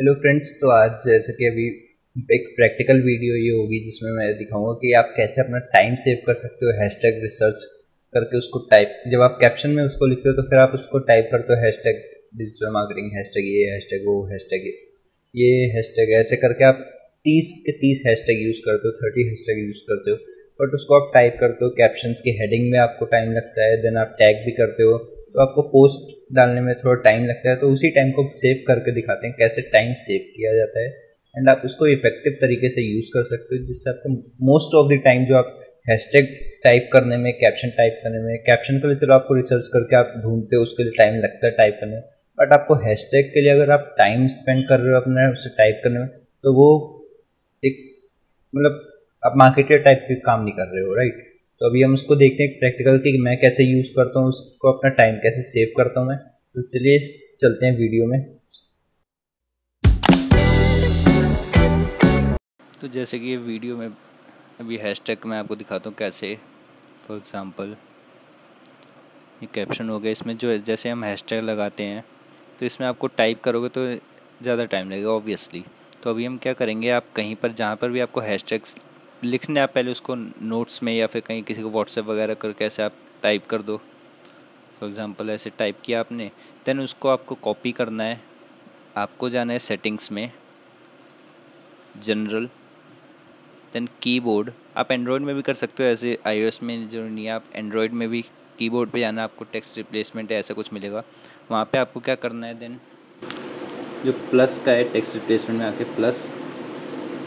Hello friends तो आज जैसे कि अभी एक प्रैक्टिकल वीडियो ये होगी जिसमें मैं दिखाऊँगा कि आप कैसे अपना टाइम सेव कर सकते हो हैशटैग रिसर्च करके उसको टाइप जब आप कैप्शन में उसको लिखते हो तो फिर आप उसको टाइप करते हो हैशटैग डिजिटल मार्केटिंग हैशटैग ये हैशटैग वो हैशटैग ये। हैशटैग ऐसे करके आप तीस के तीस हैशटैग यूज़ करते हो थर्टी हैशटैग यूज़ करते हो। बट उसको आप टाइप करते हो कैप्शन की हेडिंग में आपको टाइम लगता है देन आप टैग भी करते हो। तो आपको पोस्ट डालने में थोड़ा टाइम लगता है तो उसी टाइम को सेव करके दिखाते हैं कैसे टाइम सेव किया जाता है। एंड आप उसको इफ़ेक्टिव तरीके से यूज़ कर सकते हो, जिससे आपको मोस्ट ऑफ़ द टाइम जो आप हैशटैग टाइप करने में कैप्शन टाइप करने में कैप्शन के लिए चलो आपको रिसर्च करके आप ढूंढते हो, उसके लिए टाइम लगता है टाइप करने में। बट आपको हैशटैग के लिए अगर आप टाइम स्पेंड कर रहे हो अपने उसे टाइप करने में तो वो एक मतलब आप मार्केटर टाइप के काम नहीं कर रहे हो राइट तो अभी हम उसको देखते हैं प्रैक्टिकल कि मैं कैसे यूज़ करता हूँ उसको अपना टाइम कैसे सेव करता हूँ मैं। तो चलिए चलते हैं वीडियो में। तो जैसे कि ये वीडियो में अभी हैशटैग मैं आपको दिखाता हूँ कैसे फॉर एग्ज़ाम्पल ये कैप्शन हो गया। इसमें जो जैसे हम हैशटैग लगाते हैं तो इसमें आपको टाइप करोगे तो ज़्यादा टाइम लगेगा ऑब्वियसली तो अभी हम क्या करेंगे, आप कहीं पर, जहाँ पर भी आपको हैशटैग्स लिखने आप पहले उसको नोट्स में या फिर कहीं किसी को व्हाट्सएप वगैरह करके ऐसे आप टाइप कर दो। फॉर एग्ज़ाम्पल ऐसे टाइप किया आपने देन उसको आपको कॉपी करना है। आपको जाना है सेटिंग्स में जनरल देन कीबोर्ड आप एंड्रॉयड में भी कर सकते हो, ऐसे आईओएस में जो नहीं है, आप एंड्रॉयड में भी कीबोर्ड पे जाना, आपको टेक्स्ट रिप्लेसमेंट ऐसा कुछ मिलेगा। वहाँ पे आपको क्या करना है देन जो प्लस का है टेक्स्ट रिप्लेसमेंट में आके प्लस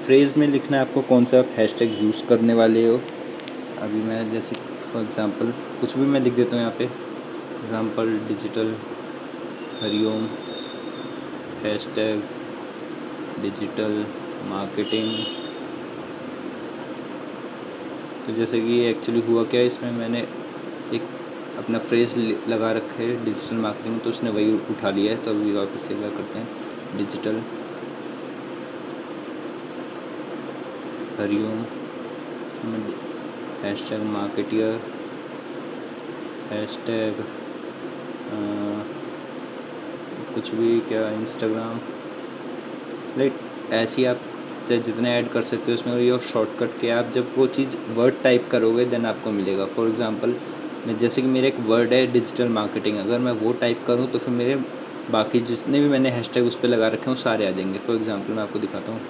फ्रेज़ में लिखना है, आपको कौन सा आप हैशटैग यूज़ करने वाले हो? अभी मैं जैसे फॉर एग्ज़ाम्पल कुछ भी मैं लिख देता हूँ यहाँ पे। Example digital Hariom hashtag digital marketing तो जैसे कि एक्चुअली हुआ क्या, इसमें मैंने एक अपना फ्रेज़ लगा रखा है डिजिटल मार्केटिंग तो उसने वही उठा लिया है तो अभी वापस से क्या करते हैं? Digital Hariom. Hashtag marketer hashtag कुछ भी क्या इंस्टाग्राम लाइक ऐसे आप चाहे जितने ऐड कर सकते हो, उसमें ये शॉर्टकट के आप जब वो चीज़ वर्ड टाइप करोगे देन आपको मिलेगा। फॉर एग्ज़ाम्पल जैसे कि मेरा एक वर्ड है डिजिटल मार्केटिंग अगर मैं वो टाइप करूँ तो फिर मेरे बाकी जितने भी मैंने हैशटैग उस पर लगा रखे हैं, वो सारे आ जाएँगे। फॉर एग्ज़ाम्पल मैं आपको दिखाता हूँ।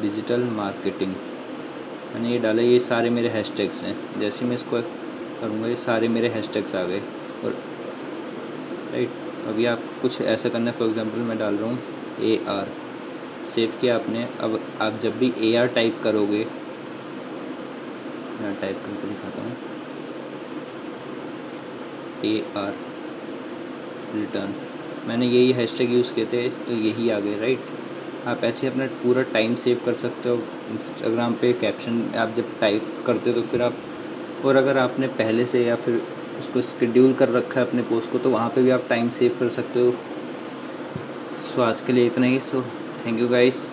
Digital marketing. मैंने ये डाला, ये सारे मेरे हैशटैग्स हैं। जैसे मैं इसको करूँगा, ये सारे मेरे हैशटैग्स आ गए। और राइट अभी आप कुछ ऐसा करना है फॉर एग्ज़ाम्पल मैं डाल रहा हूँ ए आर सेव किया आपने। अब आप जब भी ए आर टाइप करोगे, मैं टाइप करके दिखाता हूँ। ए आर रिटर्न मैंने यही हैशटैग यूज़ किए थे तो यही आ गए राइट आप ऐसे अपना पूरा टाइम सेव कर सकते हो। इंस्टाग्राम पे कैप्शन आप जब टाइप करते हो तो फिर आप और अगर आपने पहले से या फिर उसको स्कड्यूल कर रखा है अपने पोस्ट को तो वहाँ पे भी आप टाइम सेव कर सकते हो। सो आज के लिए इतना ही। So thank you guys